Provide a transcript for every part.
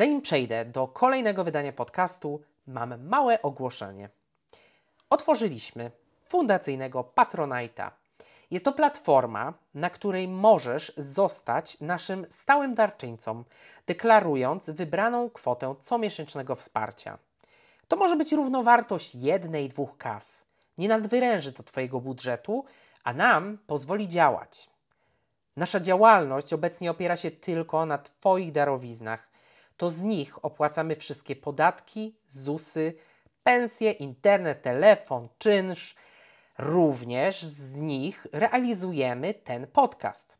Zanim przejdę do kolejnego wydania podcastu, mam małe ogłoszenie. Otworzyliśmy fundacyjnego Patronite'a. Jest to platforma, na której możesz zostać naszym stałym darczyńcą, deklarując wybraną kwotę comiesięcznego wsparcia. To może być równowartość jednej, dwóch kaw. Nie nadwyręży to Twojego budżetu, a nam pozwoli działać. Nasza działalność obecnie opiera się tylko na Twoich darowiznach. To z nich opłacamy wszystkie podatki, ZUSy, pensje, internet, telefon, czynsz. Również z nich realizujemy ten podcast.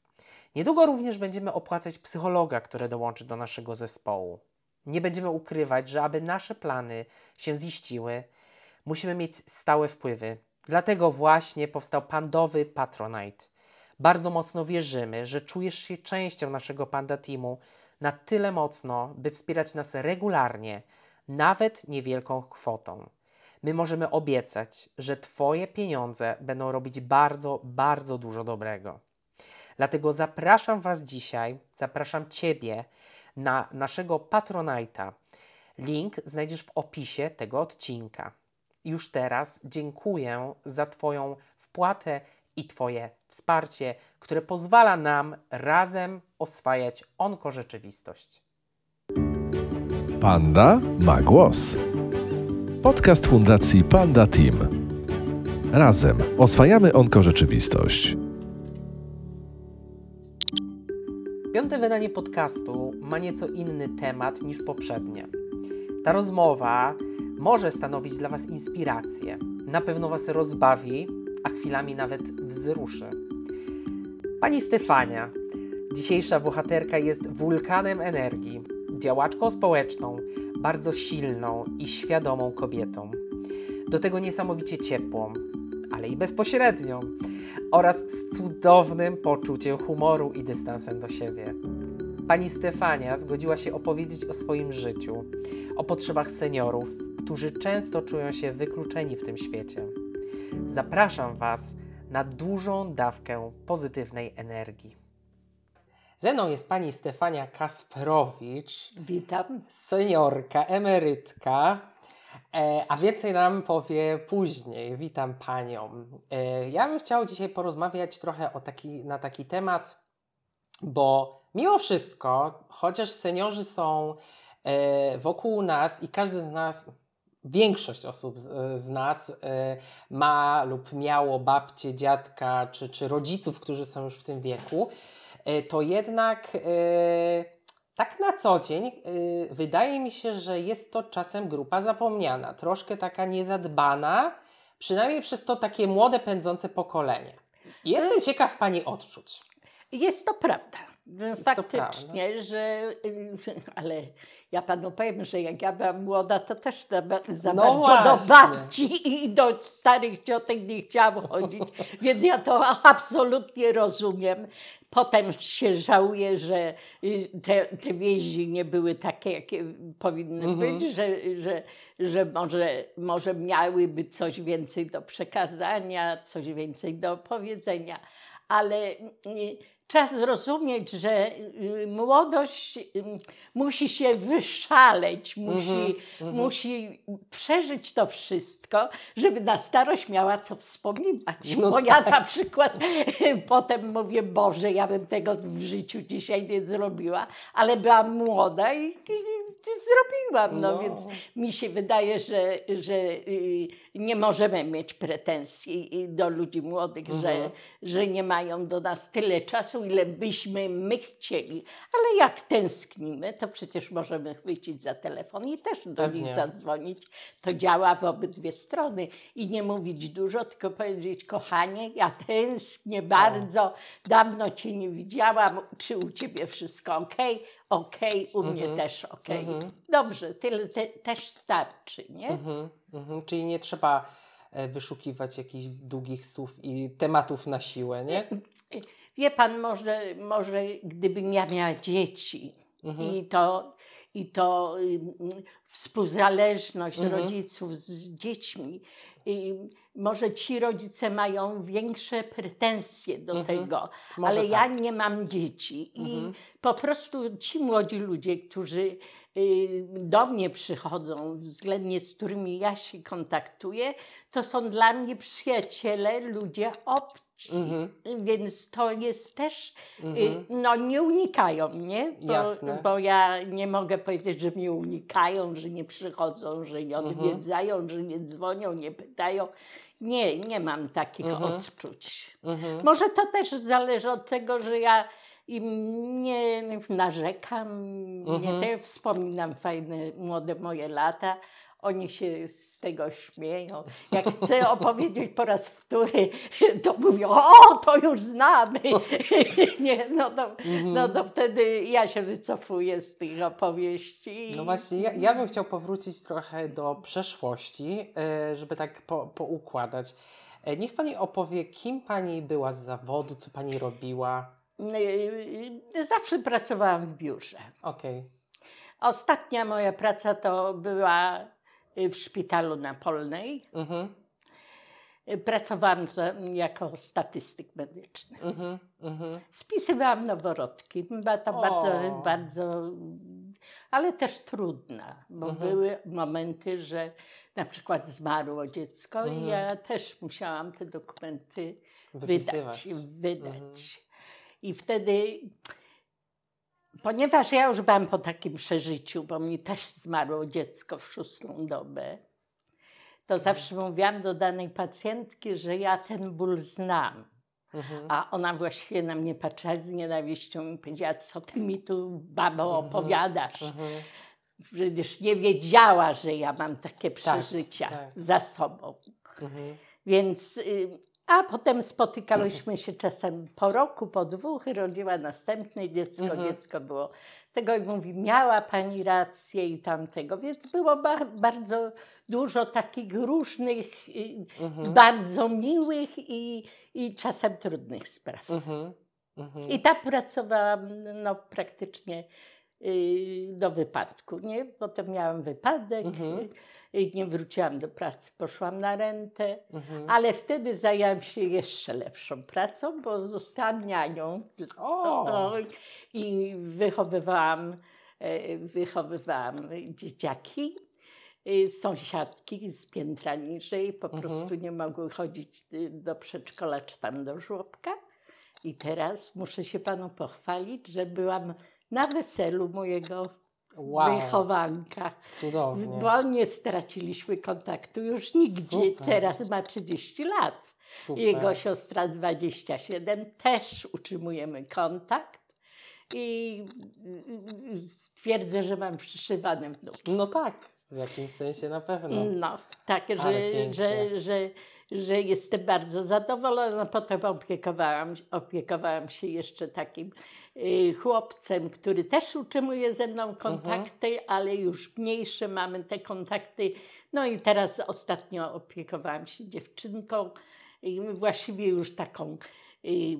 Niedługo również będziemy opłacać psychologa, który dołączy do naszego zespołu. Nie będziemy ukrywać, że aby nasze plany się ziściły, musimy mieć stałe wpływy. Dlatego właśnie powstał Pandowy Patronite. Bardzo mocno wierzymy, że czujesz się częścią naszego Panda Teamu na tyle mocno, by wspierać nas regularnie, nawet niewielką kwotą. My możemy obiecać, że Twoje pieniądze będą robić bardzo, bardzo dużo dobrego. Dlatego zapraszam Was dzisiaj, zapraszam Ciebie na naszego Patronite'a. Link znajdziesz w opisie tego odcinka. Już teraz dziękuję za Twoją wpłatę i Twoje wsparcie, które pozwala nam razem oswajać onkorzeczywistość. Panda ma głos. Podcast Fundacji Panda Team. Razem oswajamy onkorzeczywistość. Piąte wydanie podcastu ma nieco inny temat niż poprzednie. Ta rozmowa może stanowić dla Was inspirację. Na pewno Was rozbawi, a chwilami nawet wzruszy. Pani Stefania, dzisiejsza bohaterka jest wulkanem energii, działaczką społeczną, bardzo silną i świadomą kobietą. Do tego niesamowicie ciepłą, ale i bezpośrednią, oraz z cudownym poczuciem humoru i dystansem do siebie. Pani Stefania zgodziła się opowiedzieć o swoim życiu, o potrzebach seniorów, którzy często czują się wykluczeni w tym świecie. Zapraszam Was na dużą dawkę pozytywnej energii. Ze mną jest pani Stefania Kasperowicz, Witam. seniorka, emerytka, e, a więcej nam powie później. Witam panią. E, ja bym chciał dzisiaj porozmawiać trochę o taki, na taki temat, bo mimo wszystko, chociaż seniorzy są e, wokół nas i każdy z nas, większość osób z, z nas e, ma lub miało babcie, dziadka czy, czy rodziców, którzy są już w tym wieku, e, to jednak e, tak na co dzień e, wydaje mi się, że jest to czasem grupa zapomniana, troszkę taka niezadbana, przynajmniej przez to takie młode, pędzące pokolenie. Jestem ciekaw Pani odczuć. Jest to prawda. to Faktycznie, że. Ale ja panu powiem, że jak ja byłam młoda, to też za, No bardzo właśnie. do babci i do starych ciotek nie chciałam chodzić, więc ja to absolutnie rozumiem. Potem się żałuję, że y, te, te wieści nie były takie, jakie powinny Mhm. być, że, że, że może, może miałyby coś więcej do przekazania, coś więcej do powiedzenia, ale y, trzeba zrozumieć, że y, młodość y, musi się wyszaleć, musi, mhm. musi przeżyć to wszystko, żeby na starość miała co wspominać. No Bo ja tak. na przykład potem mówię, Boże, ja bym tego w życiu dzisiaj nie zrobiła, ale byłam młoda i, i, zrobiłam. No, No. więc mi się wydaje, że, że y, nie możemy mieć pretensji do ludzi młodych, Mhm. że, że nie mają do nas tyle czasu, ile byśmy my chcieli. Ale jak tęsknimy, to przecież możemy chwycić za telefon i też do Pewnie. nich zadzwonić. To działa w obydwie strony. I nie mówić dużo, tylko powiedzieć, kochanie, ja tęsknię bardzo, dawno cię nie widziałam, czy u ciebie wszystko ok? Ok, u mnie Mhm. też ok. Mhm. Dobrze, tyle te, też starczy, nie? Mhm, mhm. Czyli nie trzeba e, wyszukiwać jakichś długich słów i tematów na siłę, nie? Wie pan, może, może gdybym ja miała dzieci, Mhm. I to, i to współzależność Mhm. rodziców z dziećmi. Ym, może ci rodzice mają większe pretensje do Mhm. tego, Może ale tak. ja nie mam dzieci. Mhm. I po prostu ci młodzi ludzie, którzy y, do mnie przychodzą, względnie z którymi ja się kontaktuję, to są dla mnie przyjaciele, ludzie obci. Mhm. Więc to jest też, y, Mhm. no nie unikają mnie, bo, bo ja nie mogę powiedzieć, że mnie unikają, że nie przychodzą, że nie Mhm. odwiedzają, że nie dzwonią, nie pytają. Nie, nie mam takich odczuć. Może to też zależy od tego, że ja im nie narzekam, Mhm. nie wspominam fajne, młode moje lata. Oni się z tego śmieją. Jak chcę opowiedzieć po raz wtóry, to mówią, o, to już znamy. nie, no, to, Mhm. no to wtedy ja się wycofuję z tych opowieści. No właśnie, ja, ja bym chciał powrócić trochę do przeszłości, e, żeby tak po, poukładać. E, Niech Pani opowie, kim Pani była z zawodu, co Pani robiła. Y, Zawsze pracowałam w biurze. Okej. Ostatnia moja praca to była w szpitalu na Polnej. Mhm, Y, Pracowałam jako statystyk medyczny. mhm, mhm. Spisywałam noworodki. Była to O. bardzo, bardzo, ale też trudna, bo Mhm. były momenty, że na przykład zmarło dziecko Mhm. i ja też musiałam te dokumenty Wypisywać. wydać. wydać. Mhm. I wtedy, ponieważ ja już byłam po takim przeżyciu, bo mi też zmarło dziecko w szóstą dobę, to Mhm. zawsze mówiłam do danej pacjentki, że ja ten ból znam. Mhm. A ona właściwie na mnie patrzyła z nienawiścią i powiedziała, co ty mi tu, babo, Mhm. opowiadasz. Mhm. Przecież nie wiedziała, że ja mam takie przeżycia tak. za sobą. Mhm. Więc, y, a potem spotykałyśmy się czasem po roku, po dwóch rodziła następne dziecko. Mhm. Dziecko było tego i mówi, miała pani rację i tamtego. Więc było ba bardzo dużo takich różnych, Mhm. bardzo miłych i, i czasem trudnych spraw. Mhm. Mhm. I tak pracowałam no, praktycznie do wypadku. Nie? Potem miałam wypadek, Mhm. y, nie wróciłam do pracy, poszłam na rentę, Mhm. ale wtedy zajęłam się jeszcze lepszą pracą, bo zostałam nianią O! o, i wychowywałam, e, wychowywałam dzieciaki. y, Sąsiadki z piętra niżej po Mhm. prostu nie mogły chodzić y, do przedszkola czy tam do żłobka. I teraz muszę się panu pochwalić, że byłam na weselu mojego Wow, wychowanka. cudownie. Bo nie straciliśmy kontaktu już nigdzie. Super. Teraz ma 30 lat. Super. Jego siostra 27. Też utrzymujemy kontakt. I stwierdzę, że mam przyszywane wnuki. No tak, w jakimś sensie na pewno. No, tak, że, że, że, że jestem bardzo zadowolona. Potem opiekowałam, opiekowałam się jeszcze takim y, chłopcem, który też utrzymuje ze mną kontakty, ale już mniejsze mamy te kontakty. No i teraz ostatnio opiekowałam się dziewczynką, właściwie już taką y,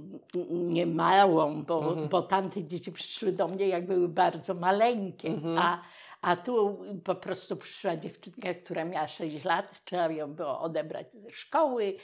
niemałą, bo, Mhm. bo tamte dzieci przyszły do mnie, jak były bardzo maleńkie, Mhm. a, a tu po prostu przyszła dziewczynka, która miała 6 lat, trzeba ją było odebrać ze szkoły,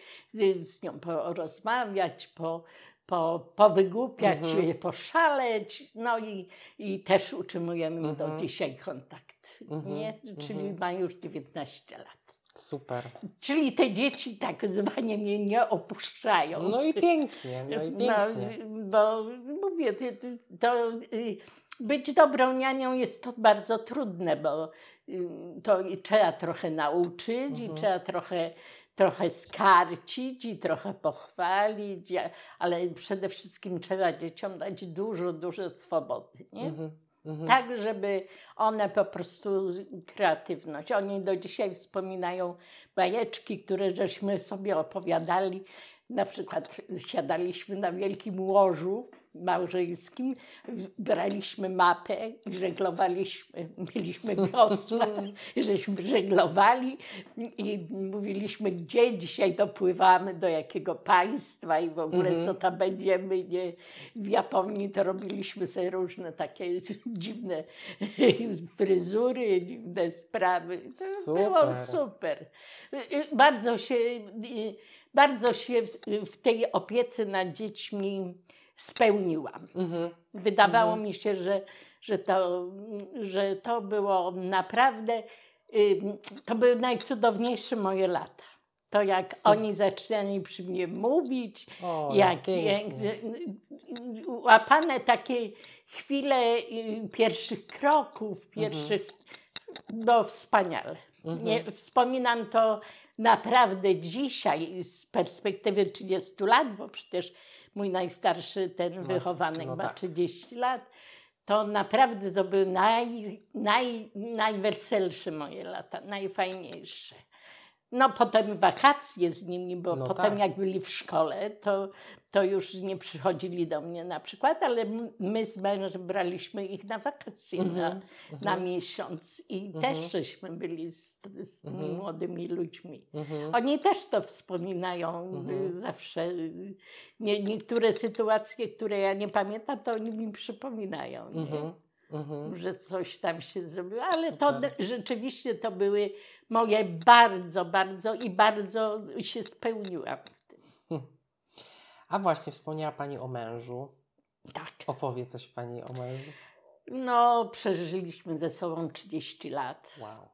z nią porozmawiać, po, po, powygłupiać, Mhm. poszaleć, no i, i też utrzymujemy Mhm. do dzisiaj kontakt, Mhm. nie? Czyli Mhm. ma już 19 lat. Super. Czyli te dzieci tak zwanie mnie nie opuszczają. No i pięknie, no i pięknie. bo mówię, to y, być dobrą nianią jest to bardzo trudne, bo y, to i trzeba trochę nauczyć i Mhm. trzeba trochę, trochę skarcić i trochę pochwalić, ale przede wszystkim trzeba dzieciom dać dużo, dużo swobody, nie? Mhm. Mhm. Tak, żeby one po prostu kreatywność. Oni do dzisiaj wspominają bajeczki, które żeśmy sobie opowiadali. Na przykład siadaliśmy na wielkim łożu małżeńskim braliśmy mapę i żeglowaliśmy. Mieliśmy wiosła, żeśmy żeglowali i mówiliśmy, gdzie dzisiaj dopływamy, do jakiego państwa i w ogóle Mhm. co tam będziemy. Nie? W Japonii to robiliśmy sobie różne takie dziwne fryzury, dziwne sprawy. To było Super. super. Bardzo się, bardzo się w tej opiece nad dziećmi spełniłam. Mhm. Wydawało Mhm. mi się, że, że, to, że to było naprawdę, to były najcudowniejsze moje lata. To jak oni zaczęli przy mnie mówić, O, jak, jak łapane takie chwile y, pierwszych kroków, pierwszych, no wspaniale. Mhm. Nie, wspominam to naprawdę dzisiaj z perspektywy 30 lat, bo przecież mój najstarszy, ten No, wychowanek no ma tak. 30 lat. To naprawdę to były naj, naj, najweselsze moje lata, najfajniejsze. No potem wakacje z nimi, bo No potem tak. jak byli w szkole, to, to już nie przychodzili do mnie na przykład, ale my z mężem braliśmy ich na wakacje na, Mhm. na Mhm. miesiąc i Mhm. też żeśmy byli z, z tymi Mhm. młodymi ludźmi. Mhm. Oni też to wspominają y, zawsze. y, Nie, niektóre sytuacje, które ja nie pamiętam, to oni mi przypominają? Mhm. Że coś tam się zrobiło. Ale to Super. d- rzeczywiście to były moje bardzo, bardzo i bardzo się spełniłam w tym. A właśnie, wspomniała Pani o mężu. Tak. Opowie coś Pani o mężu. No, przeżyliśmy ze sobą 30 lat. Wow.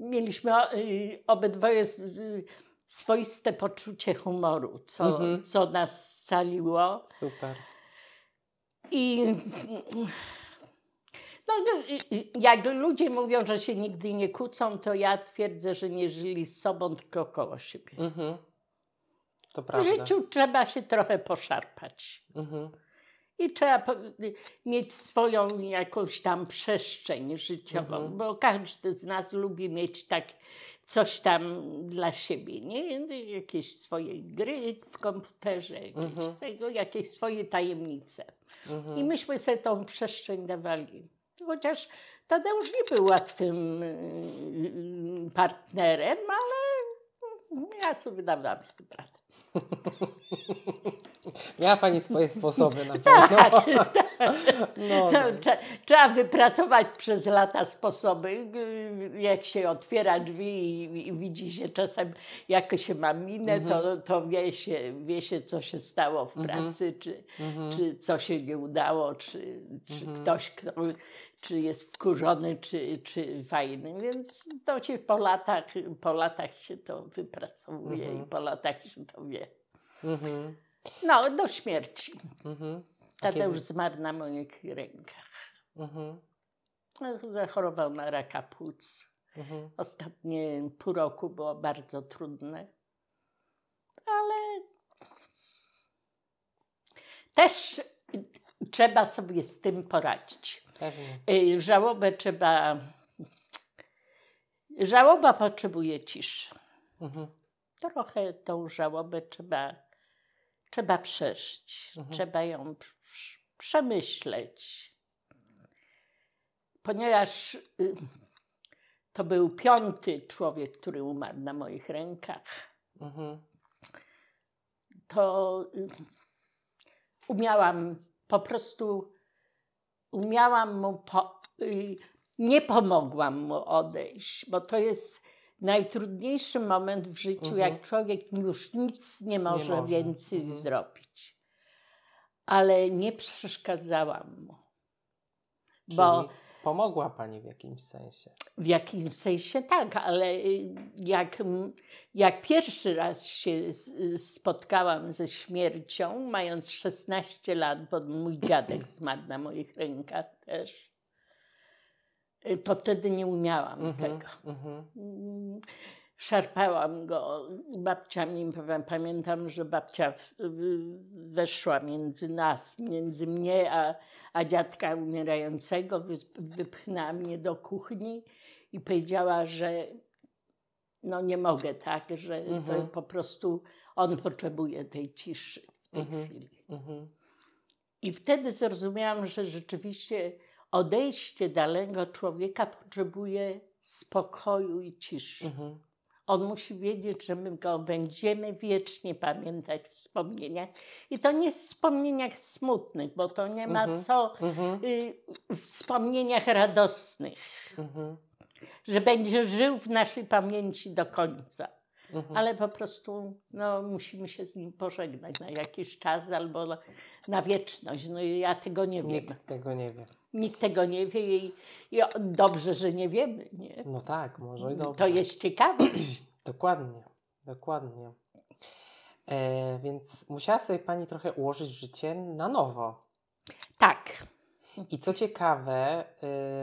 Mieliśmy y, obydwoje swoiste poczucie humoru, co, Mhm. co nas scaliło. Super. I no, y, jak ludzie mówią, że się nigdy nie kłócą, to ja twierdzę, że nie żyli z sobą, tylko koło siebie. Mhm. To W prawda. życiu trzeba się trochę poszarpać. Mhm. I trzeba mieć swoją jakąś tam przestrzeń życiową, Mhm. bo każdy z nas lubi mieć tak coś tam dla siebie, nie? Jakieś swoje gry w komputerze, jakieś, Mhm. tego, jakieś swoje tajemnice. I myśmy sobie tą przestrzeń dawali. Chociaż Tadeusz nie był łatwym y, partnerem, ale ja sobie dawałam z tym radę. Miała Pani swoje sposoby na Tak, pewno. tak. No, No, no. trze- trzeba wypracować przez lata sposoby, y, jak się otwiera drzwi i, i widzi się czasem, jak się ma minę, to, to wie, się, wie się, co się stało w Mhm. pracy, czy, Mhm. czy co się nie udało, czy, czy Mhm. ktoś, kto, czy jest wkurzony, czy, czy fajny. Więc to się po latach, po latach się to wypracowuje Mhm. i po latach się to wie. Mhm. No, do śmierci. Mhm. Tadeusz kiedy- zmarł na moich rękach. Mhm. No, Zachorował na raka płuc. Mhm. Ostatnie pół roku było bardzo trudne, ale też trzeba sobie z tym poradzić. Pewnie. Y, Żałobę trzeba. Żałoba potrzebuje ciszy. Mhm. Trochę tą żałobę trzeba, trzeba przeżyć, Mhm. trzeba ją prz- przemyśleć. Ponieważ y, to był piąty człowiek, który umarł na moich rękach, Mhm. to y, umiałam po prostu, umiałam mu, po, y, nie pomogłam mu odejść, bo to jest najtrudniejszy moment w życiu, Mhm. jak człowiek już nic nie może, może. więcej Mhm. zrobić. Ale nie przeszkadzałam mu. Bo Czyli pomogła Pani w jakimś sensie. w jakimś sensie tak, ale y, jak, jak pierwszy raz się spotkałam ze śmiercią, mając 16 lat, bo mój dziadek zmarł na moich rękach też, y, to wtedy nie umiałam Mhm. tego. Mhm. Mm, Szarpałam go. Babcia mi, pamię- pamiętam, że babcia weszła między nas, między mnie a, a dziadka umierającego, wy- wypchnęła mnie do kuchni i powiedziała, że no nie mogę tak, że to Mhm. po prostu on potrzebuje tej ciszy w tej Mhm. chwili. Mhm. I wtedy zrozumiałam, że rzeczywiście odejście danego człowieka potrzebuje spokoju i ciszy. On musi wiedzieć, że my go będziemy wiecznie pamiętać w wspomnieniach. I to nie w wspomnieniach smutnych, bo to nie ma Mhm. co Mhm. y, w wspomnieniach radosnych, Mhm. że będzie żył w naszej pamięci do końca. Mhm. Ale po prostu no, musimy się z nim pożegnać na jakiś czas albo na, wieczność. No i ja tego nie wiem. Nikt tego nie wie. Nikt tego nie wie i, i dobrze, że nie wiemy. Nie? No tak, może i dobrze. To jest ciekawe. Dokładnie, dokładnie. E, więc musiała sobie Pani trochę ułożyć życie na nowo. tak. I co ciekawe,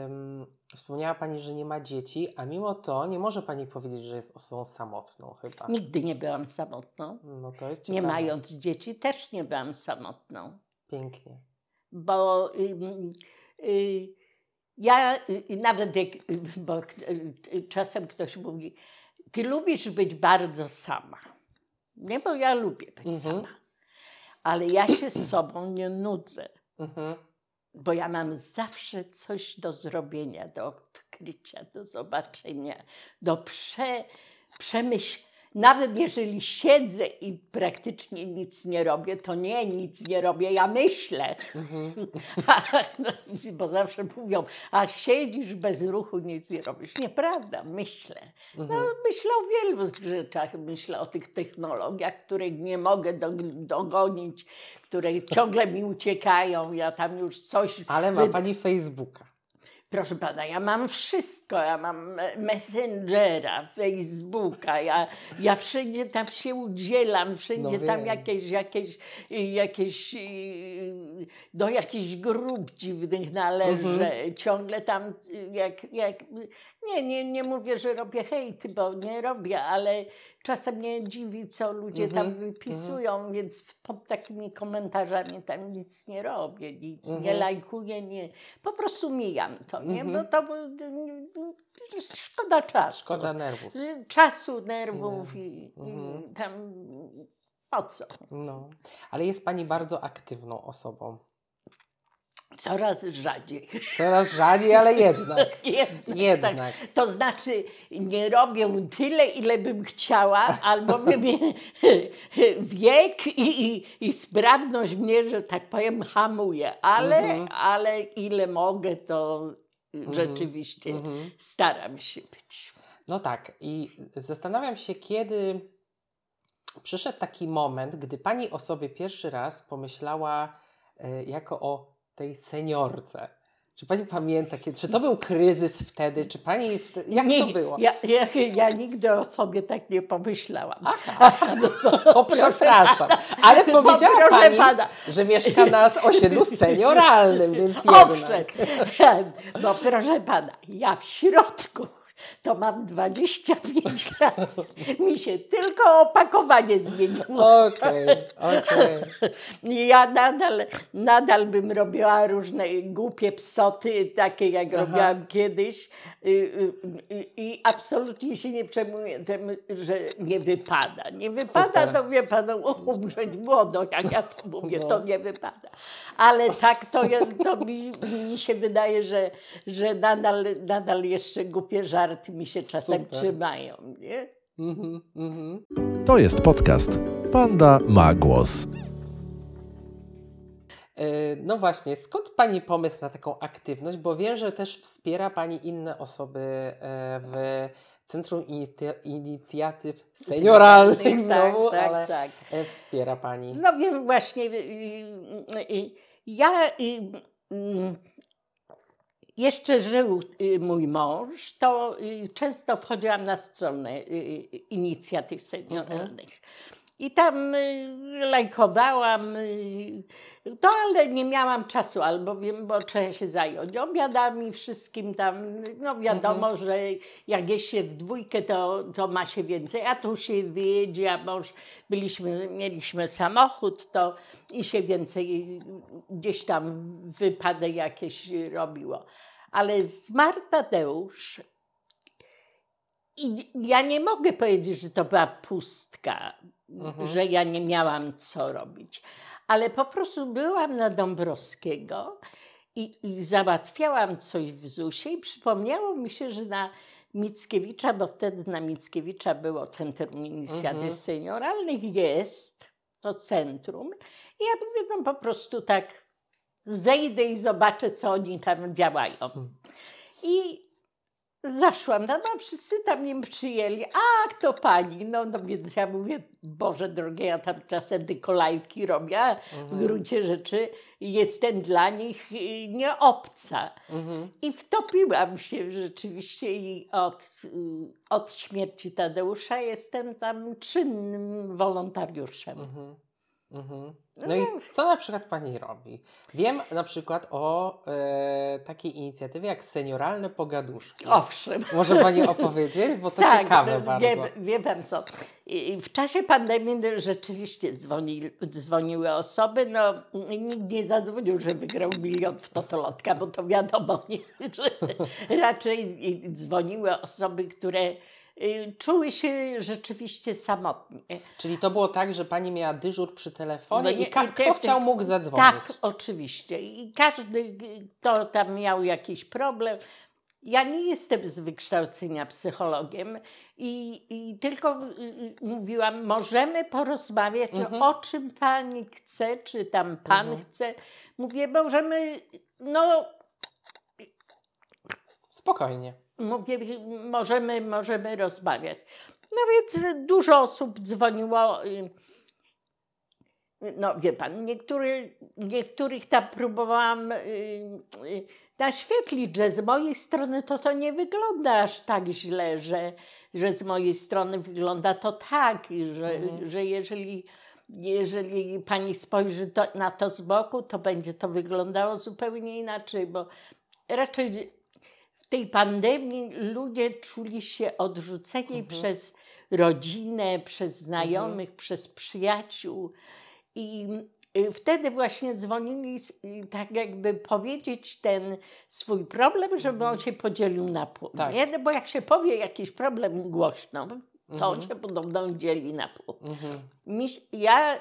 ym, wspomniała Pani, że nie ma dzieci, a mimo to nie może Pani powiedzieć, że jest osobą samotną chyba. Nigdy nie byłam samotną. No to jest Nie ciekawe. mając dzieci też nie byłam samotną. Pięknie. Bo ym, ja y, nawet jak, y, bo y, czasem ktoś mówi, ty lubisz być bardzo sama. Nie, bo ja lubię być Mhm. sama. Ale ja się z sobą nie nudzę. Mhm. bo ja mam zawsze coś do zrobienia, do odkrycia, do zobaczenia, do prze, przemyślenia. Nawet jeżeli siedzę i praktycznie nic nie robię, to nie nic nie robię, ja myślę. Mhm. Bo zawsze mówią, a siedzisz bez ruchu, nic nie robisz. Nieprawda, myślę. No, Mhm. myślę o wielu rzeczach. Myślę o tych technologiach, których nie mogę do, dogonić, które ciągle mi uciekają. Ja tam już coś. Ale ma wy- Pani Facebooka. Proszę pana, ja mam wszystko. Ja mam e, Messengera, Facebooka. Ja, ja wszędzie tam się udzielam, wszędzie No tam jakieś, jakieś, jakieś, do jakichś grup dziwnych należę. Mhm. Ciągle tam, y, jak, jak, nie, nie, nie mówię, że robię hejty, bo nie robię, ale czasem mnie dziwi, co ludzie tam Mhm, wypisują, więc w- pod takimi komentarzami tam nic nie robię, nic nie Mhm. lajkuję, nie, po prostu mijam to, nie? Mhm. Bo to y, szkoda czasu. Szkoda nerwów. Czasu, nerwów i, Mhm. i tam po co? No. Ale jest Pani bardzo aktywną osobą. Coraz rzadziej. Coraz rzadziej, ale jednak. Jednak. Jednak. Tak. To znaczy, nie robię tyle, ile bym chciała, albo mnie wiek i, i, i sprawność mnie, że tak powiem, hamuje. Ale, Mhm. ale ile mogę, to rzeczywiście Mhm. staram się być. No tak, i zastanawiam się, kiedy przyszedł taki moment, gdy pani o sobie pierwszy raz pomyślała e, jako o tej seniorce. Czy pani pamięta, kiedy, czy to był kryzys wtedy, czy pani, wtedy, jak nie, to było? Ja, ja, ja nigdy o sobie tak nie pomyślałam. Aha, to przepraszam, ale No, powiedziała pani, pana. że mieszka na osiedlu senioralnym, więc Owszem, jednak. bo proszę pana, ja w środku to mam 25 lat. Mi się tylko opakowanie zmieniło. Okej, okej. Ja nadal, nadal bym robiła różne głupie psoty, takie jak Aha. robiłam kiedyś. Y, y, y, I absolutnie się nie przejmuję tym, że nie wypada. Nie wypada, Super. to wie pan, umrzeć młodo, jak ja to mówię, No. to nie wypada. Ale tak to, to mi, mi się wydaje, że, że nadal, nadal jeszcze głupie żarty mi się czasem Super. trzymają. Nie? Mhm, mhm. To jest podcast Panda ma głos. E, No właśnie, skąd Pani pomysł na taką aktywność? Bo wiem, że też wspiera Pani inne osoby e, w Centrum Inicja- Inicjatyw Senioralnych znowu, tak, ale tak. e, wspiera Pani. No wiem właśnie, ja y, jeszcze żył y, mój mąż, to y, często wchodziłam na stronę y, inicjatyw senioralnych. I tam y, lajkowałam, y, to ale nie miałam czasu, albowiem, bo trzeba się zająć obiadami, wszystkim tam. No wiadomo, że jak jest się w dwójkę, to, to ma się więcej. A tu się wyjedzie, a mąż, byliśmy, mieliśmy samochód, to i się więcej gdzieś tam wypady jakieś robiło. Ale zmarł Tadeusz I ja nie mogę powiedzieć, że to była pustka, Mhm. że ja nie miałam co robić. Ale po prostu byłam na Dąbrowskiego i, i załatwiałam coś w ZUS-ie i przypomniało mi się, że na Mickiewicza, bo wtedy na Mickiewicza było Centrum Inicjatyw Mhm. Senioralnych, jest to centrum. I ja mówię, no po prostu tak zejdę i zobaczę, co oni tam działają. I zaszłam tam, a wszyscy tam mnie przyjęli. A, kto pani? No, no więc ja mówię, Boże drogie, ja tam czasem te kolejki robię, a w Mhm. gruncie rzeczy jestem dla nich y, nie obca. Mhm. I wtopiłam się rzeczywiście i od, y, od śmierci Tadeusza jestem tam czynnym wolontariuszem. Mhm. Mhm. No No i nie. co na przykład pani robi? Wiem na przykład o e, takiej inicjatywie jak senioralne pogaduszki. Owszem. Może pani opowiedzieć, bo to tak, ciekawe no, bardzo. Wie, wie pan co, w czasie pandemii rzeczywiście dzwoni, dzwoniły osoby, no nikt nie zadzwonił, że wygrał milion w Totolotka, bo to wiadomo, nie, że raczej dzwoniły osoby, które czuły się rzeczywiście samotnie. Czyli to było tak, że pani miała dyżur przy telefonie No i ka- kto chciał mógł zadzwonić? Tak, oczywiście. I każdy, kto tam miał jakiś problem. Ja nie jestem z wykształcenia psychologiem i, i tylko y, y, mówiłam, możemy porozmawiać Mhm. o czym pani chce, czy tam pan Mhm. chce. Mówię, możemy, no Spokojnie. Mówię, możemy, możemy rozmawiać. No więc dużo osób dzwoniło. No wie pan, niektóry, niektórych tam próbowałam y, y, naświetlić, że z mojej strony to to nie wygląda aż tak źle, że, że z mojej strony wygląda to tak, że, Mhm. że jeżeli, jeżeli pani spojrzy to, na to z boku, to będzie to wyglądało zupełnie inaczej, bo raczej w tej pandemii ludzie czuli się odrzuceni Mhm. przez rodzinę, przez znajomych, przez przyjaciół. I y, wtedy właśnie dzwonili, y, tak jakby powiedzieć ten swój problem, żeby Mhm. on się podzielił na pół. Tak. Nie? No bo jak się powie jakiś problem głośno, to on Mhm. się podobno dzieli na pół. Mhm. Ja,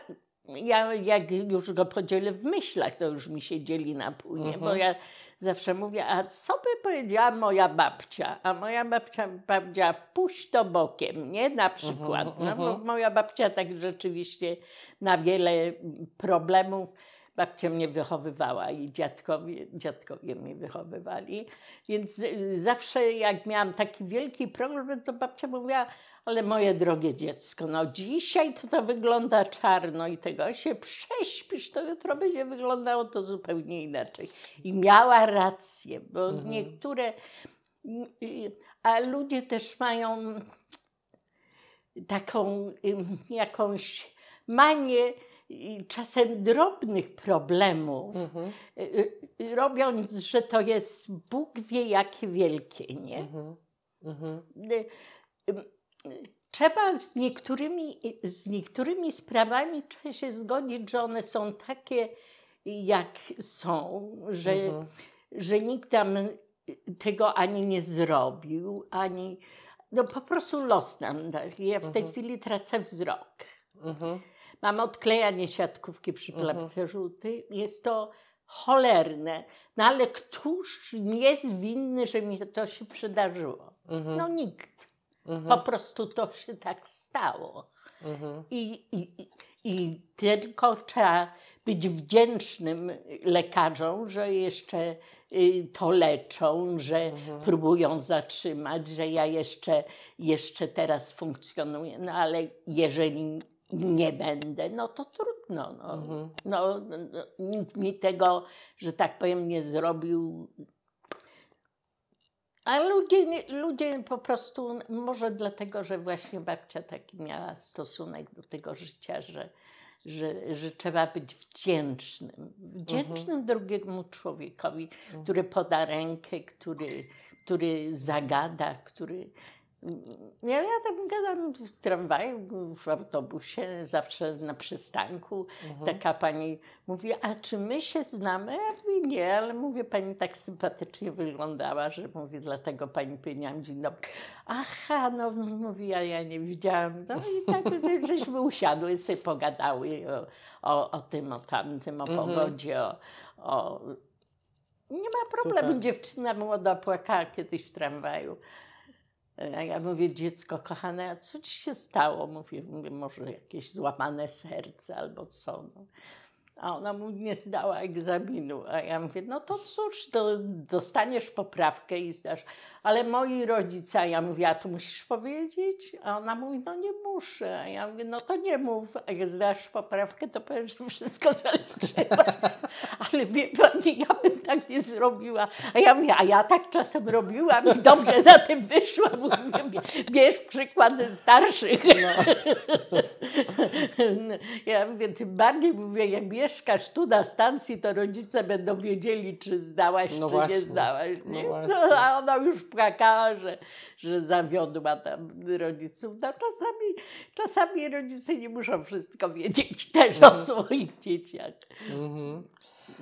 ja jak już go podzielę w myślach, to już mi się dzieli na pół, nie? bo Mhm. ja zawsze mówię, a co by powiedziała moja babcia? A moja babcia powiedziała, puść to bokiem, nie? Na przykład. Mhm, No, bo mhm. moja babcia tak rzeczywiście na wiele problemów babcia mnie wychowywała i dziadkowie, dziadkowie mnie wychowywali. Więc y, zawsze jak miałam taki wielki problem, to babcia mówiła, ale moje drogie dziecko, no dzisiaj to to wygląda czarno i tego się prześpisz, to jutro będzie wyglądało to zupełnie inaczej. I miała rację, bo Mhm. niektóre, y, a ludzie też mają taką jakąś manię czasem drobnych problemów, Mhm. y, y, robiąc, że to jest Bóg wie jakie wielkie, nie? Mhm. Mhm. Y, y, Trzeba z niektórymi, z niektórymi sprawami trzeba się zgodzić, że one są takie, jak są, że, że nikt tam tego ani nie zrobił, ani. No po prostu los nam da. Ja w tej chwili tracę wzrok. Mhm. Mam odklejanie siatkówki przy Mhm. klapce żółtej. Jest to cholerne. No ale któż jest winny, że mi to się przydarzyło? Mhm. No nikt. Po Mhm. prostu to się tak stało. Mhm. I, i, i- I tylko trzeba być wdzięcznym lekarzom, że jeszcze y, to leczą, że Mhm. próbują zatrzymać, że ja jeszcze, jeszcze teraz funkcjonuję. No ale jeżeli nie będę, no to trudno. No. Mhm. No, no, nikt mi tego, że tak powiem, nie zrobił. A ludzie, ludzie po prostu, może dlatego, że właśnie babcia taki miała stosunek do tego życia, że, że, że trzeba być wdzięcznym. Wdzięcznym drugiemu człowiekowi, który poda rękę, który, który zagada, który. Ja, ja tam gadam w tramwaju, w autobusie, zawsze na przystanku. Mhm. Taka pani mówi, a czy my się znamy? Ja mówię, nie, ale mówię, pani tak sympatycznie wyglądała, że mówię, dlatego pani powiedziałam dzień dobry. Aha, no mówi, ja, ja nie widziałam. No i tak żeśmy usiadły, sobie pogadały o, o, o tym, o tamtym, o Mhm. pogodzie, o, o... Nie ma problemu, Super. dziewczyna młoda płakała kiedyś w tramwaju. A ja mówię, dziecko kochane, a co ci się stało? Mówię, mówię może jakieś złamane serce albo co. No. A ona mu nie zdała egzaminu. A ja mówię, no to cóż, to dostaniesz poprawkę i zdasz. Ale moi rodzice, a ja mówię, a to musisz powiedzieć? A ona mówi, no nie muszę. A ja mówię, no to nie mów. A jak zdasz poprawkę, to powiem, że wszystko zaliczyłaś. Ale wie pani, ja bym tak nie zrobiła. A ja mówię, a ja tak czasem robiłam i dobrze na tym wyszłam. Mówię, bierz przykład ze starszych. Ja mówię, tym bardziej mówię, jak mieszkasz tu na stacji, to rodzice będą wiedzieli, czy zdałaś, No czy właśnie. nie zdałaś. No Nie? właśnie. No, a ona już płakała, że, że zawiodła tam rodziców. No czasami, czasami rodzice nie muszą wszystko wiedzieć też o Mhm. swoich dzieciach. Mhm.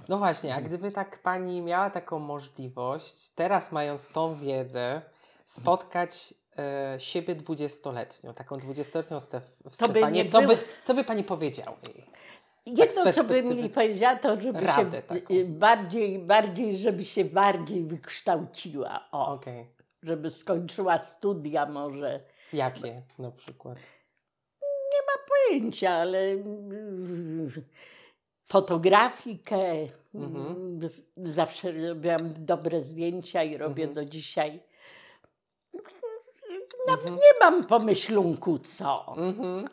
No właśnie, a gdyby tak pani miała taką możliwość, teraz mając tą wiedzę, spotkać e, siebie dwudziestoletnią, taką dwudziestoletnią Stef To by Stefanię, nie co, by, co by pani powiedziała jej? Jedno, co bym perspektywy. mi powiedziała, to żeby Radę się taką. y, bardziej, bardziej, żeby się bardziej wykształciła. O, Okej. żeby skończyła studia może. Jakie na przykład? Pojęcia, ale mm, fotografikę. Mhm. mm, Zawsze robiłam dobre zdjęcia i robię Mhm. do dzisiaj. Nawet Mhm. nie mam pomyślunku co. Mhm.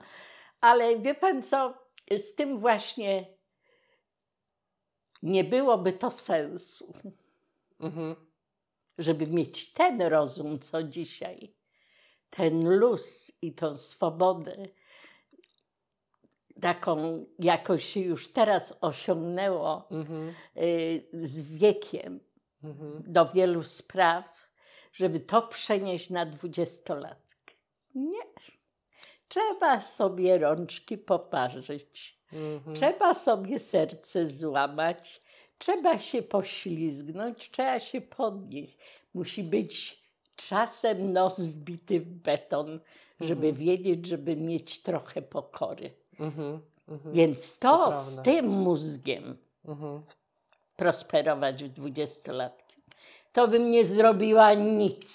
Ale wie pan co, z tym właśnie nie byłoby to sensu, Mhm. żeby mieć ten rozum, co dzisiaj, ten luz i tą swobodę, taką jakoś się już teraz osiągnęło Mhm. y, z wiekiem Mhm. do wielu spraw, żeby to przenieść na dwudziestolatkę. Nie. Trzeba sobie rączki poparzyć. Mhm. Trzeba sobie serce złamać, trzeba się poślizgnąć, trzeba się podnieść. Musi być czasem nos wbity w beton, żeby Mhm. wiedzieć, żeby mieć trochę pokory. Mhm. Mhm. Więc To to, prawda. z tym mózgiem prosperować w dwudziestolatku, to bym nie zrobiła nic.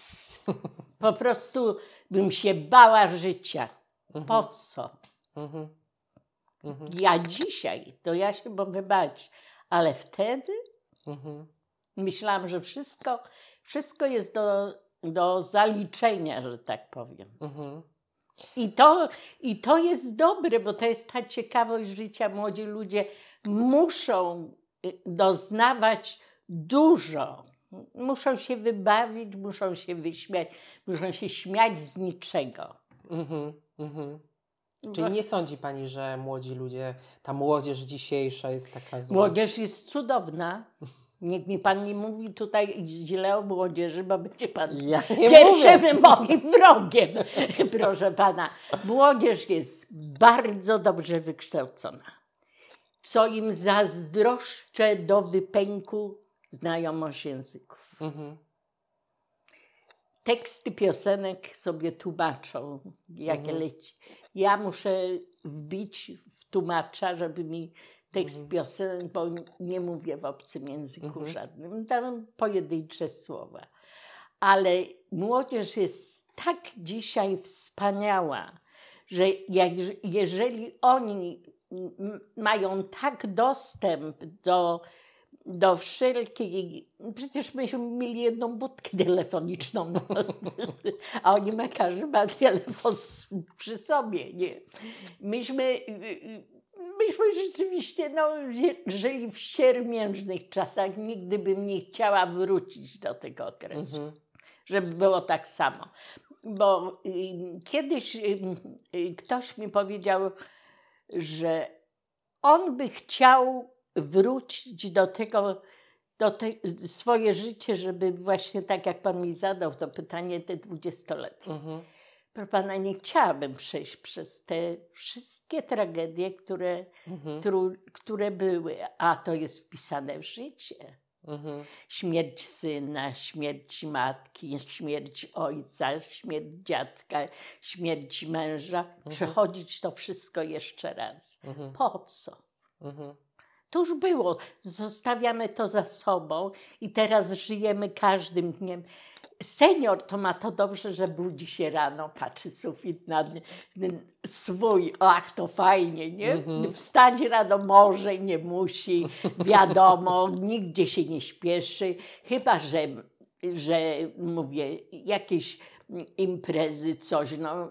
Po prostu bym się bała życia. Po co? Mhm. Mhm. Ja dzisiaj, to ja się mogę bać, ale wtedy Mhm. myślałam, że wszystko, wszystko jest do, do zaliczenia, że tak powiem. Mhm. I to, I to jest dobre, bo to jest ta ciekawość życia. Młodzi ludzie muszą y, doznawać dużo. Muszą się wybawić, muszą się wyśmiać, muszą się śmiać z niczego. Mhm. Mhm. Czyli nie sądzi Pani, że młodzi ludzie, ta młodzież dzisiejsza jest taka zła? Młodzież jest cudowna. Niech mi pan nie mówi tutaj źle o młodzieży, bo będzie pan Ja nie mówię. pierwszym moim wrogiem, proszę pana. Młodzież jest bardzo dobrze wykształcona. Co im zazdroszczę do wypęku znajomość języków. Mhm. Teksty piosenek sobie tłumaczą, jakie Mhm. leci. Ja muszę wbić w tłumacza, żeby mi tekst Mhm. piosenek, bo nie mówię w obcym języku Mhm. żadnym. Dam pojedyncze słowa. Ale młodzież jest tak dzisiaj wspaniała, że jak, jeżeli oni mają tak dostęp do, do wszelkiej. Przecież myśmy mieli jedną budkę telefoniczną, no. a oni ma każdy ma telefon przy sobie, nie? Myśmy. Myśmy rzeczywiście no, ży- żyli w siermiężnych czasach. Nigdy bym nie chciała wrócić do tego okresu Mhm. żeby było tak samo. Bo y, kiedyś y, y, ktoś mi powiedział, że on by chciał wrócić do tego do te, swoje życie, żeby właśnie tak jak pan mi zadał to pytanie, te dwudziestoletnie. Mhm. Proszę pana, nie chciałabym przejść przez te wszystkie tragedie, które, Mhm. którą, które były, a to jest wpisane w życie. Mhm. Śmierć syna, śmierć matki, śmierć ojca, śmierć dziadka, śmierć męża. Przechodzić to wszystko jeszcze raz. Mhm. Po co? To już było. Zostawiamy to za sobą i teraz żyjemy każdym dniem. Senior to ma to dobrze, że budzi się rano, patrzy sufit na swój, ach to fajnie, nie? Mhm. Wstać rano może nie musi, wiadomo, nigdzie się nie śpieszy, chyba że, że mówię, jakieś imprezy, coś, no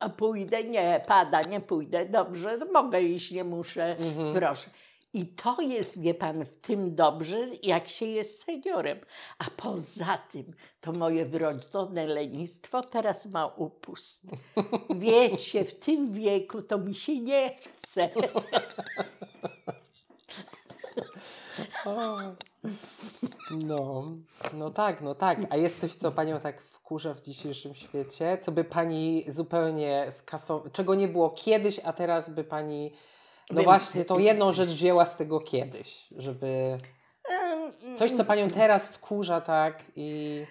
a pójdę, nie, pada, nie pójdę, dobrze, no mogę iść, nie muszę, Mhm. proszę. I to jest, wie pan, w tym dobrze, jak się jest seniorem. A poza tym, to moje wrodzone lenistwo teraz ma upust. Wiecie, w tym wieku to mi się nie chce. No, no tak, no tak. A jest coś, co panią tak wkurza w dzisiejszym świecie? Co by pani zupełnie skasowało, czego nie było kiedyś, a teraz by pani, no Bym- właśnie, tą jedną rzecz wzięła z tego kiedyś, żeby coś, co panią teraz wkurza, tak i...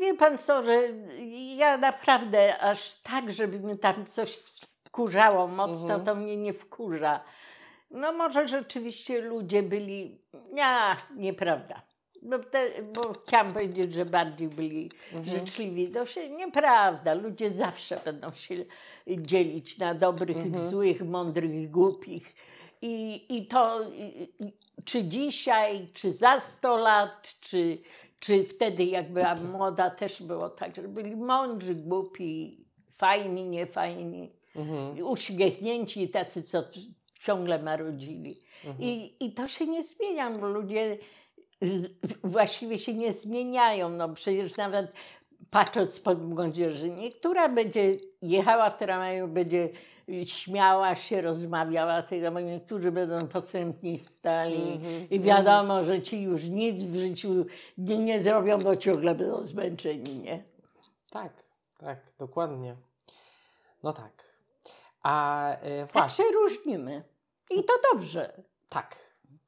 Wie pan co, że ja naprawdę aż tak, żeby mnie tam coś wkurzało mocno, Mhm. to mnie nie wkurza. No może rzeczywiście ludzie byli, nie, nieprawda. Bo, te, bo chciałam powiedzieć, że bardziej byli Mhm. życzliwi. To się nieprawda. Ludzie zawsze będą się dzielić na dobrych, Mhm. złych, mądrych, głupich. I, i to i, i, czy dzisiaj, czy za 100 lat, czy, czy wtedy, jak byłam młoda, też było tak, że byli mądrzy, głupi, fajni, niefajni, Mhm. i uśmiechnięci i tacy, co ciągle marudzili. Mhm. I, I to się nie zmienia, bo ludzie właściwie się nie zmieniają. No przecież nawet patrząc po młodzieży, niektóra będzie jechała w tramwaju, będzie śmiała się, rozmawiała, tylko niektórzy będą posępni stali Mhm. i wiadomo, że ci już nic w życiu nie, nie zrobią, bo ciągle będą zmęczeni, nie? Tak, tak, dokładnie. No tak. A e, Tak właśnie, się różnimy. I to dobrze. tak,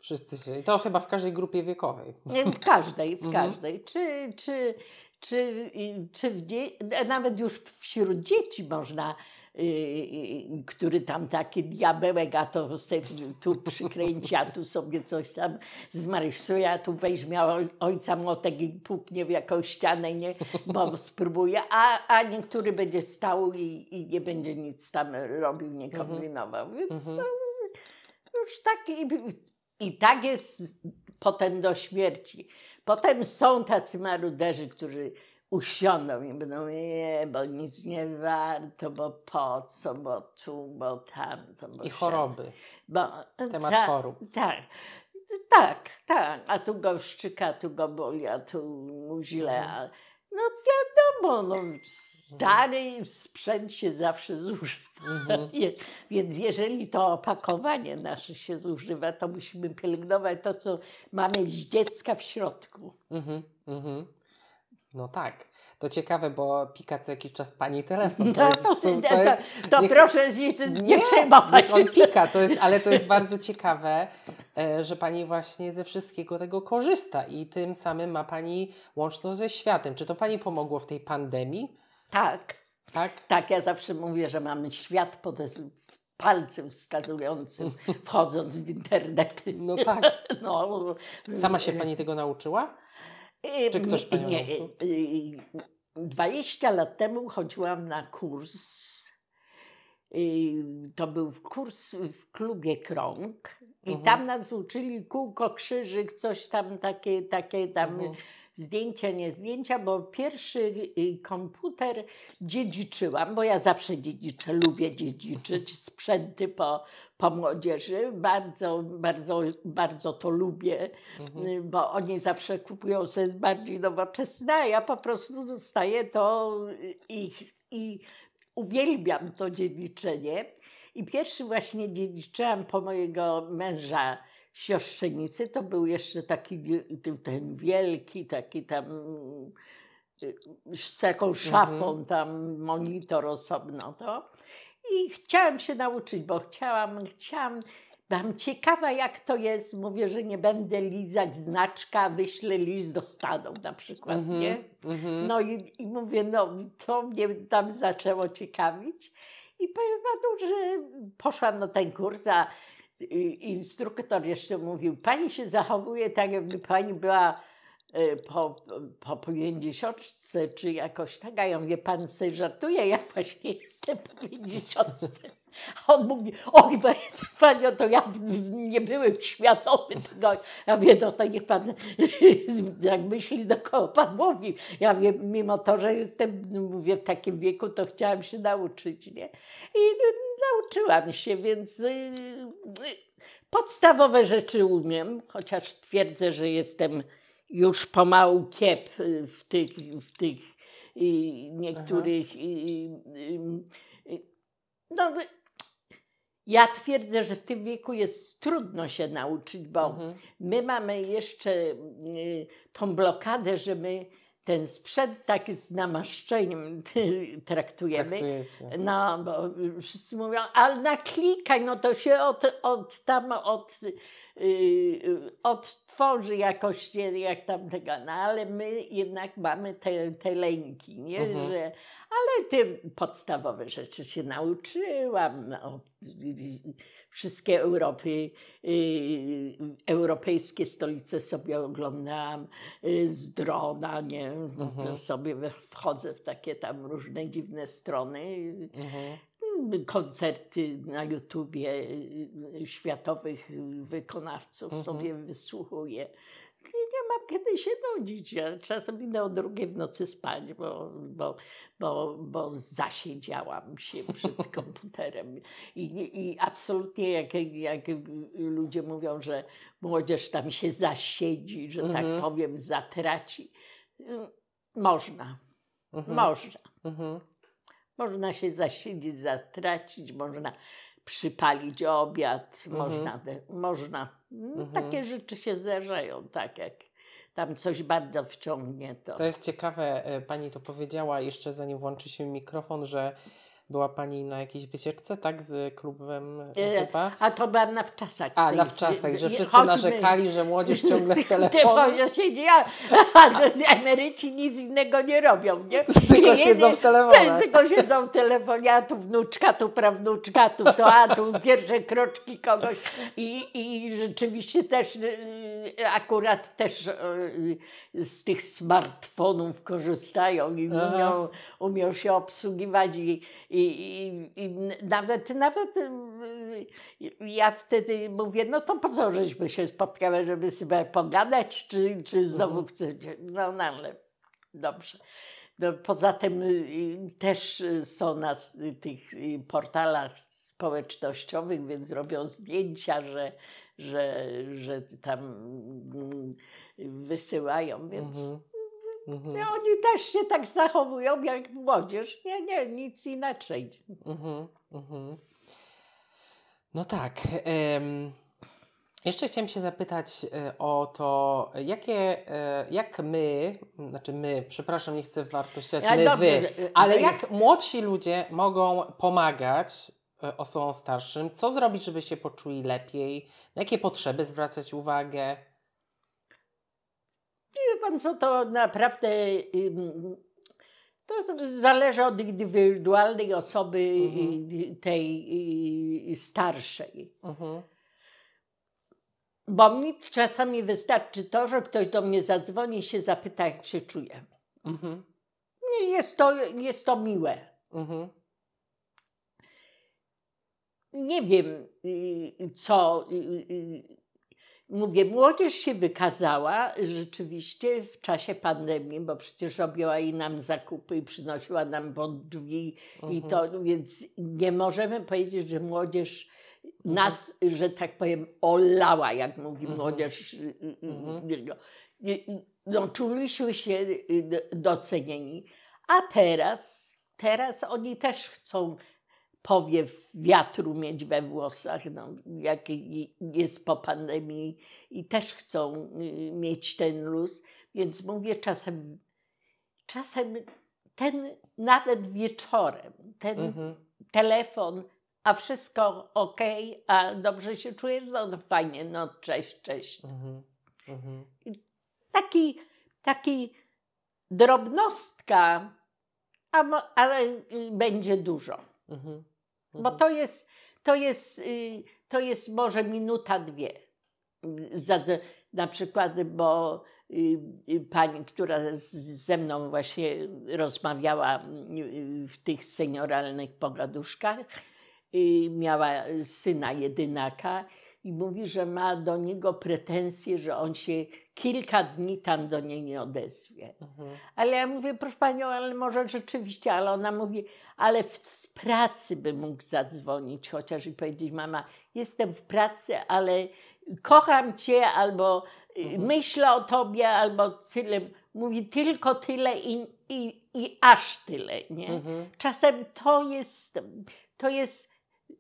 wszyscy się, i to chyba w każdej grupie wiekowej. W każdej, w Mhm. każdej. Czy, czy, czy, czy dzie- nawet już wśród dzieci można, y, y, który tam taki diabełek, a to se tu przykręci, a tu sobie coś tam zmarysuje, a tu weźmie oj- ojca młotek i puknie w jakąś ścianę, nie, bo spróbuje, a, a niektóry będzie stał i, i nie będzie nic tam robił, nie Mhm. kombinował. Więc Mhm. to już tak i, tak jest potem do śmierci. Potem są tacy maruderzy, którzy usiądą i będą, nie, bo nic nie warto, bo po co, bo tu, bo tamto. Bo I choroby, Bo, temat ta- chorób. Tak, tak, tak. A tu go szczyka, tu go boli, a tu mu źle. Mhm. A, wiadomo, no, stary sprzęt się zawsze zużywa. Mhm. Więc jeżeli to opakowanie nasze się zużywa, to musimy pielęgnować to, co mamy z dziecka w środku. Mhm, mhm. No tak. To ciekawe, bo pika co jakiś czas pani telefon. No jest to, sum- to, to, to niech- proszę się nie, przejmować. On pika, to jest, ale to jest bardzo ciekawe, e, że pani właśnie ze wszystkiego tego korzysta i tym samym ma pani łączność ze światem. Czy to pani pomogło w tej pandemii? Tak, Tak? tak, ja zawsze mówię, że mamy świat pod palcem wskazującym, wchodząc w internet. No tak. No, Sama się pani tego nauczyła? Y, Czy ktoś panią nie, nauczył? y, 20 lat temu chodziłam na kurs. y, To był kurs w klubie Krąg. I Mhm. tam nas uczyli kółko, krzyżyk, coś tam, takie, takie tam Mhm. Zdjęcia, nie zdjęcia, bo pierwszy y, komputer dziedziczyłam, bo ja zawsze dziedziczę, lubię dziedziczyć sprzęty po, po młodzieży. Bardzo, bardzo, bardzo to lubię Mhm. y, bo oni zawsze kupują sobie bardziej nowoczesne, a ja po prostu dostaję to i, i uwielbiam to dziedziczenie. I pierwszy właśnie dziedziczyłam po mojego męża siostrzenicy to był jeszcze taki ten- wielki, taki tam y, z taką szafą, tam monitor osobno to. I chciałam się nauczyć, bo chciałam, chciałam, byłam ciekawa jak to jest. Mówię, że nie będę lizać znaczka, wyślę list do Stanów na przykład, Mhm, nie? mhm. No i, i mówię, no to mnie tam zaczęło ciekawić. I powiem panu, że poszłam na ten kurs, a instruktor jeszcze mówił, pani się zachowuje tak, jakby pani była y, po, po 50 czy jakoś tak, a ja mówię, pan sobie żartuje, ja właśnie jestem po 50. A on mówi, oj, panią, to ja nie byłem świadomy tego. Ja mówię, no to niech pan jak myśli, do kogo pan mówi. Ja mówię, mimo to, że jestem, mówię, w takim wieku, to chciałam się nauczyć, nie? I nauczyłam się, więc y, y, podstawowe rzeczy umiem, chociaż twierdzę, że jestem już pomału kiep y, w tych, w tych niektórych. y, no, ja twierdzę, że w tym wieku jest trudno się nauczyć, bo Mhm. my mamy jeszcze tą blokadę, że my ten sprzęt tak z namaszczeniem traktujemy. Traktujecie. No, bo wszyscy mówią, ale naklikaj, no to się od, od tam od, yy, odtworzy jakoś, nie, jak tam tego, no ale my jednak mamy te, te lęki, nie? Mhm. Że, ale te podstawowe rzeczy się nauczyłam, no, wszystkie Europy, yy, europejskie stolice sobie oglądałam yy, z drona, nie? Mhm. Sobie wchodzę w takie tam różne dziwne strony, Mhm. mm, koncerty na YouTubie y, y, światowych y, wykonawców Mhm. sobie wysłuchuję. Nie mam kiedy się nudzić. Ja czasem idę o drugiej w nocy spać, bo, bo, bo, bo zasiedziałam się przed komputerem. I, i absolutnie jak, jak ludzie mówią, że młodzież tam się zasiedzi, że Mhm. tak powiem, zatraci. Można, Mhm. można. Mhm. Można się zasiedzieć, zastracić, można przypalić obiad, Mhm. można, można. No, Mhm. Takie rzeczy się zdarzają, tak jak tam coś bardzo wciągnie, to... To jest ciekawe, e, pani to powiedziała jeszcze zanim włączy się mikrofon, że była pani na jakiejś wycieczce, tak, z klubem e, chyba? A to byłam na wczasach. A, tej- na wczasach, że wszyscy chodźmy. narzekali, że młodzież ciągle w Te telefonie. młodzież siedzi, a, a emeryci nic innego nie robią, nie? Tylko siedzą w telefonach. Tylko siedzą w telefonie, a tu wnuczka, tu prawnuczka, tu to, a tu pierwsze kroczki kogoś. I, i rzeczywiście też y, akurat też y, z tych smartfonów korzystają i umią, umią się obsługiwać i, i, i, i nawet, nawet y, ja wtedy mówię, no to po co żeśmy się spotkały, żeby sobie pogadać, czy, czy znowu Mhm. chcecie? No, no ale dobrze. No, poza tym y, y, też y, są na y, tych y, portalach społecznościowych, więc robią zdjęcia, że, że, że tam mm, wysyłają, więc Mhm. Mhm. no, oni też się tak zachowują jak młodzież. Nie, nie, nic inaczej. Mhm, mhm. No tak. em, jeszcze chciałem się zapytać e, o to, jakie, e, jak my, znaczy my, przepraszam, nie chcę wartościować, Ale my, dobrze, wy, ale że- jak młodsi ludzie mogą pomagać e, osobom starszym? Co zrobić, żeby się poczuli lepiej? Na jakie potrzeby zwracać uwagę? Pan co, to naprawdę to zależy od indywidualnej osoby Mhm. y, tej y, starszej. Mhm. Bo mi czasami wystarczy to, że ktoś do mnie zadzwoni i się zapyta, jak się czuję. Mhm. Nie, Jest to, jest to miłe. Mhm. Nie wiem, y, co. Mówię, młodzież się wykazała rzeczywiście w czasie pandemii, bo przecież robiła i nam zakupy i przynosiła nam pod drzwi i Mhm. to, więc nie możemy powiedzieć, że młodzież nas, że tak powiem, olała, jak mówi Mhm. młodzież. y, y, y, Mhm. No, Y, no, czuliśmy się docenieni, a teraz, teraz oni też chcą powiew wiatru mieć we włosach, no, jak jest po pandemii i też chcą y, mieć ten luz. Więc mówię czasem, czasem ten nawet wieczorem, ten Mhm. telefon, a wszystko ok, a dobrze się czujesz, no, no fajnie, no cześć, cześć. Mhm. Mhm. Taki, taki drobnostka, ale y, będzie dużo. Mhm. Bo Mhm. to jest, to jest, y, to jest może minuta, dwie. Na przykład, bo y, y, pani, która ze mną właśnie rozmawiała w tych senioralnych pogaduszkach, miała syna jedynaka i mówi, że ma do niego pretensje, że on się kilka dni tam do niej nie odezwie. Mhm. Ale ja mówię, proszę panią, ale może rzeczywiście, ale ona mówi, ale w, z pracy by mógł zadzwonić chociaż i powiedzieć, mama, jestem w pracy, ale kocham cię, albo y, Mhm. myślę o tobie, albo tyle. Mówi tylko tyle i, i, i aż tyle, nie? Mhm. Czasem to jest, to jest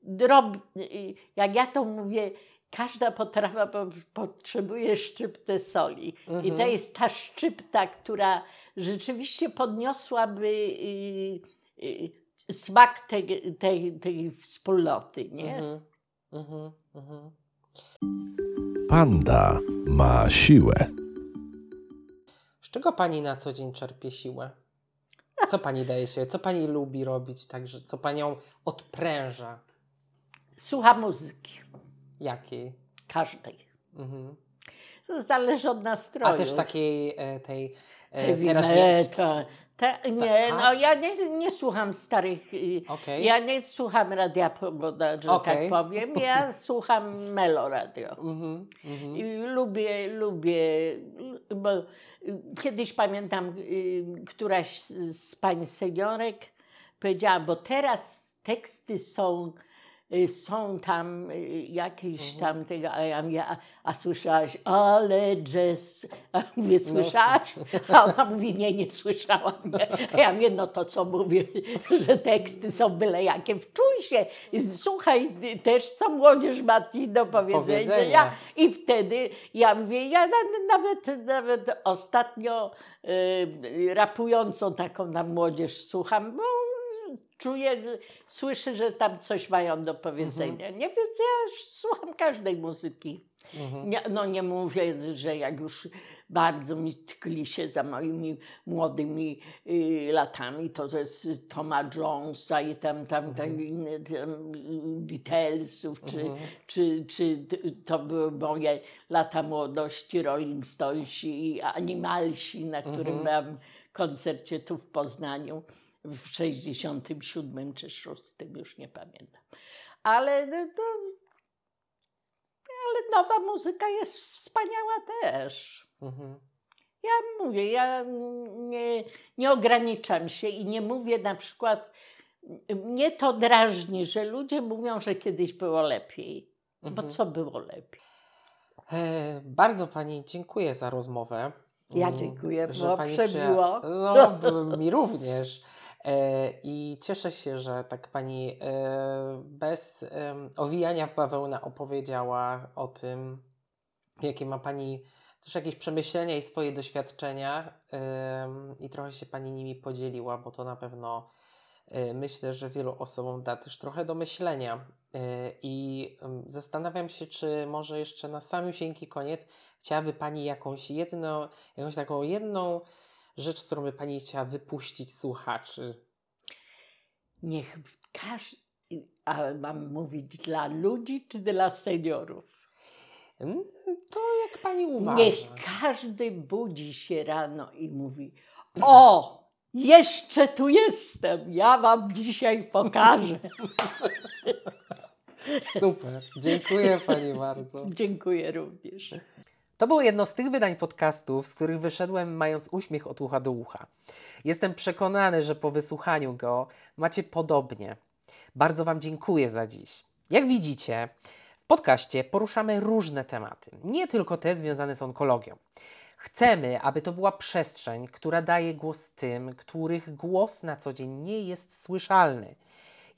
drob... y, Jak ja to mówię, każda potrawa po- potrzebuje szczyptę soli. I to Mhm. jest ta szczypta, która rzeczywiście podniosłaby y, y, smak tej, tej, tej wspólnoty, nie? Mhm. Mhm. Mhm. Panda ma siłę. Z czego pani na co dzień czerpie siłę? Co pani daje się? Co pani lubi robić? Także co panią odpręża? Słucha muzyki, Jakiej? każdej. Mhm. To zależy od nastroju. A też takiej e, tej e, teraz metal. Te, nie, Tak? no ja nie, nie słucham starych. y, Okej. Ja nie słucham radia pogoda, że Okej. tak powiem. Ja słucham Melo Radio. Mhm. Mhm. I lubię, lubię, bo kiedyś pamiętam, y, któraś z, pań seniorek powiedziała, bo teraz teksty są, są tam y, jakieś Mhm. tam tego, a ja mówię, a, a słyszałaś, ale jazz, a mówię, No. słyszałaś? A ona mówi, nie, nie słyszałam. Nie. A ja mówię, no to co mówię, że teksty są byle jakie, wczuj się, słuchaj y, też, co młodzież ma ci do powiedzenia. Ja, I wtedy ja mówię, ja na, nawet, nawet ostatnio y, rapującą taką na młodzież słucham, bo czuję, słyszę, że tam coś mają do powiedzenia. Nie więc ja słucham każdej muzyki. Mhm. Nie, no nie mówię, że jak już bardzo mi tkli się za moimi młodymi y, latami, to to jest Toma Jonesa i tam, tam, tam, inne, tam y, Beatlesów, czy, Mhm. czy, czy t- to były moje lata młodości, Rolling Stonesi i Animalsi, na którym Mhm. byłam koncercie tu w Poznaniu w 67 czy 6, już nie pamiętam. Ale, no, ale nowa muzyka jest wspaniała też. Mhm. Ja mówię, ja nie, nie ograniczam się i nie mówię na przykład, mnie to drażni, że ludzie mówią, że kiedyś było lepiej. Bo Mhm. co było lepiej? E, bardzo pani dziękuję za rozmowę. Ja Mm, dziękuję, że było pani przemiło. No, b- mi również. E, I cieszę się, że tak pani e, bez owijania w bawełnę opowiedziała o tym, jakie ma pani też jakieś przemyślenia i swoje doświadczenia i trochę się pani nimi podzieliła, bo to na pewno e, myślę, że wielu osobom da też trochę do myślenia. I zastanawiam się, czy może jeszcze na samiusieńki koniec chciałaby pani jakąś jedno, jakąś taką jedną rzecz, którą by pani chciała wypuścić słuchaczy. Niech każdy, a mam mówić dla ludzi czy dla seniorów? Mm, To jak pani uważa. Niech każdy budzi się rano i mówi: O, jeszcze tu jestem, ja wam dzisiaj pokażę. Super, dziękuję pani bardzo. Dziękuję również. To było jedno z tych wydań podcastów, z których wyszedłem mając uśmiech od ucha do ucha. Jestem przekonany, że po wysłuchaniu go macie podobnie. Bardzo Wam dziękuję za dziś. Jak widzicie, w podcaście poruszamy różne tematy, nie tylko te związane z onkologią. Chcemy, aby to była przestrzeń, która daje głos tym, których głos na co dzień nie jest słyszalny.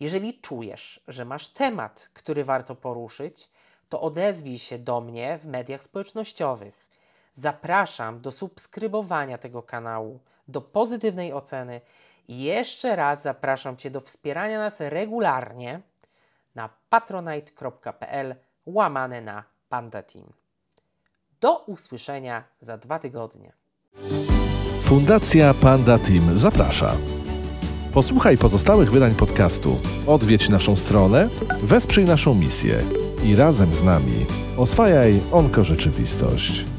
Jeżeli czujesz, że masz temat, który warto poruszyć, to odezwij się do mnie w mediach społecznościowych. Zapraszam do subskrybowania tego kanału, do pozytywnej oceny i jeszcze raz zapraszam Cię do wspierania nas regularnie na patronite.pl łamane na Panda Team. Do usłyszenia za dwa tygodnie. Fundacja Panda Team zaprasza. Posłuchaj pozostałych wydań podcastu, odwiedź naszą stronę, wesprzyj naszą misję i razem z nami oswajaj onko rzeczywistość.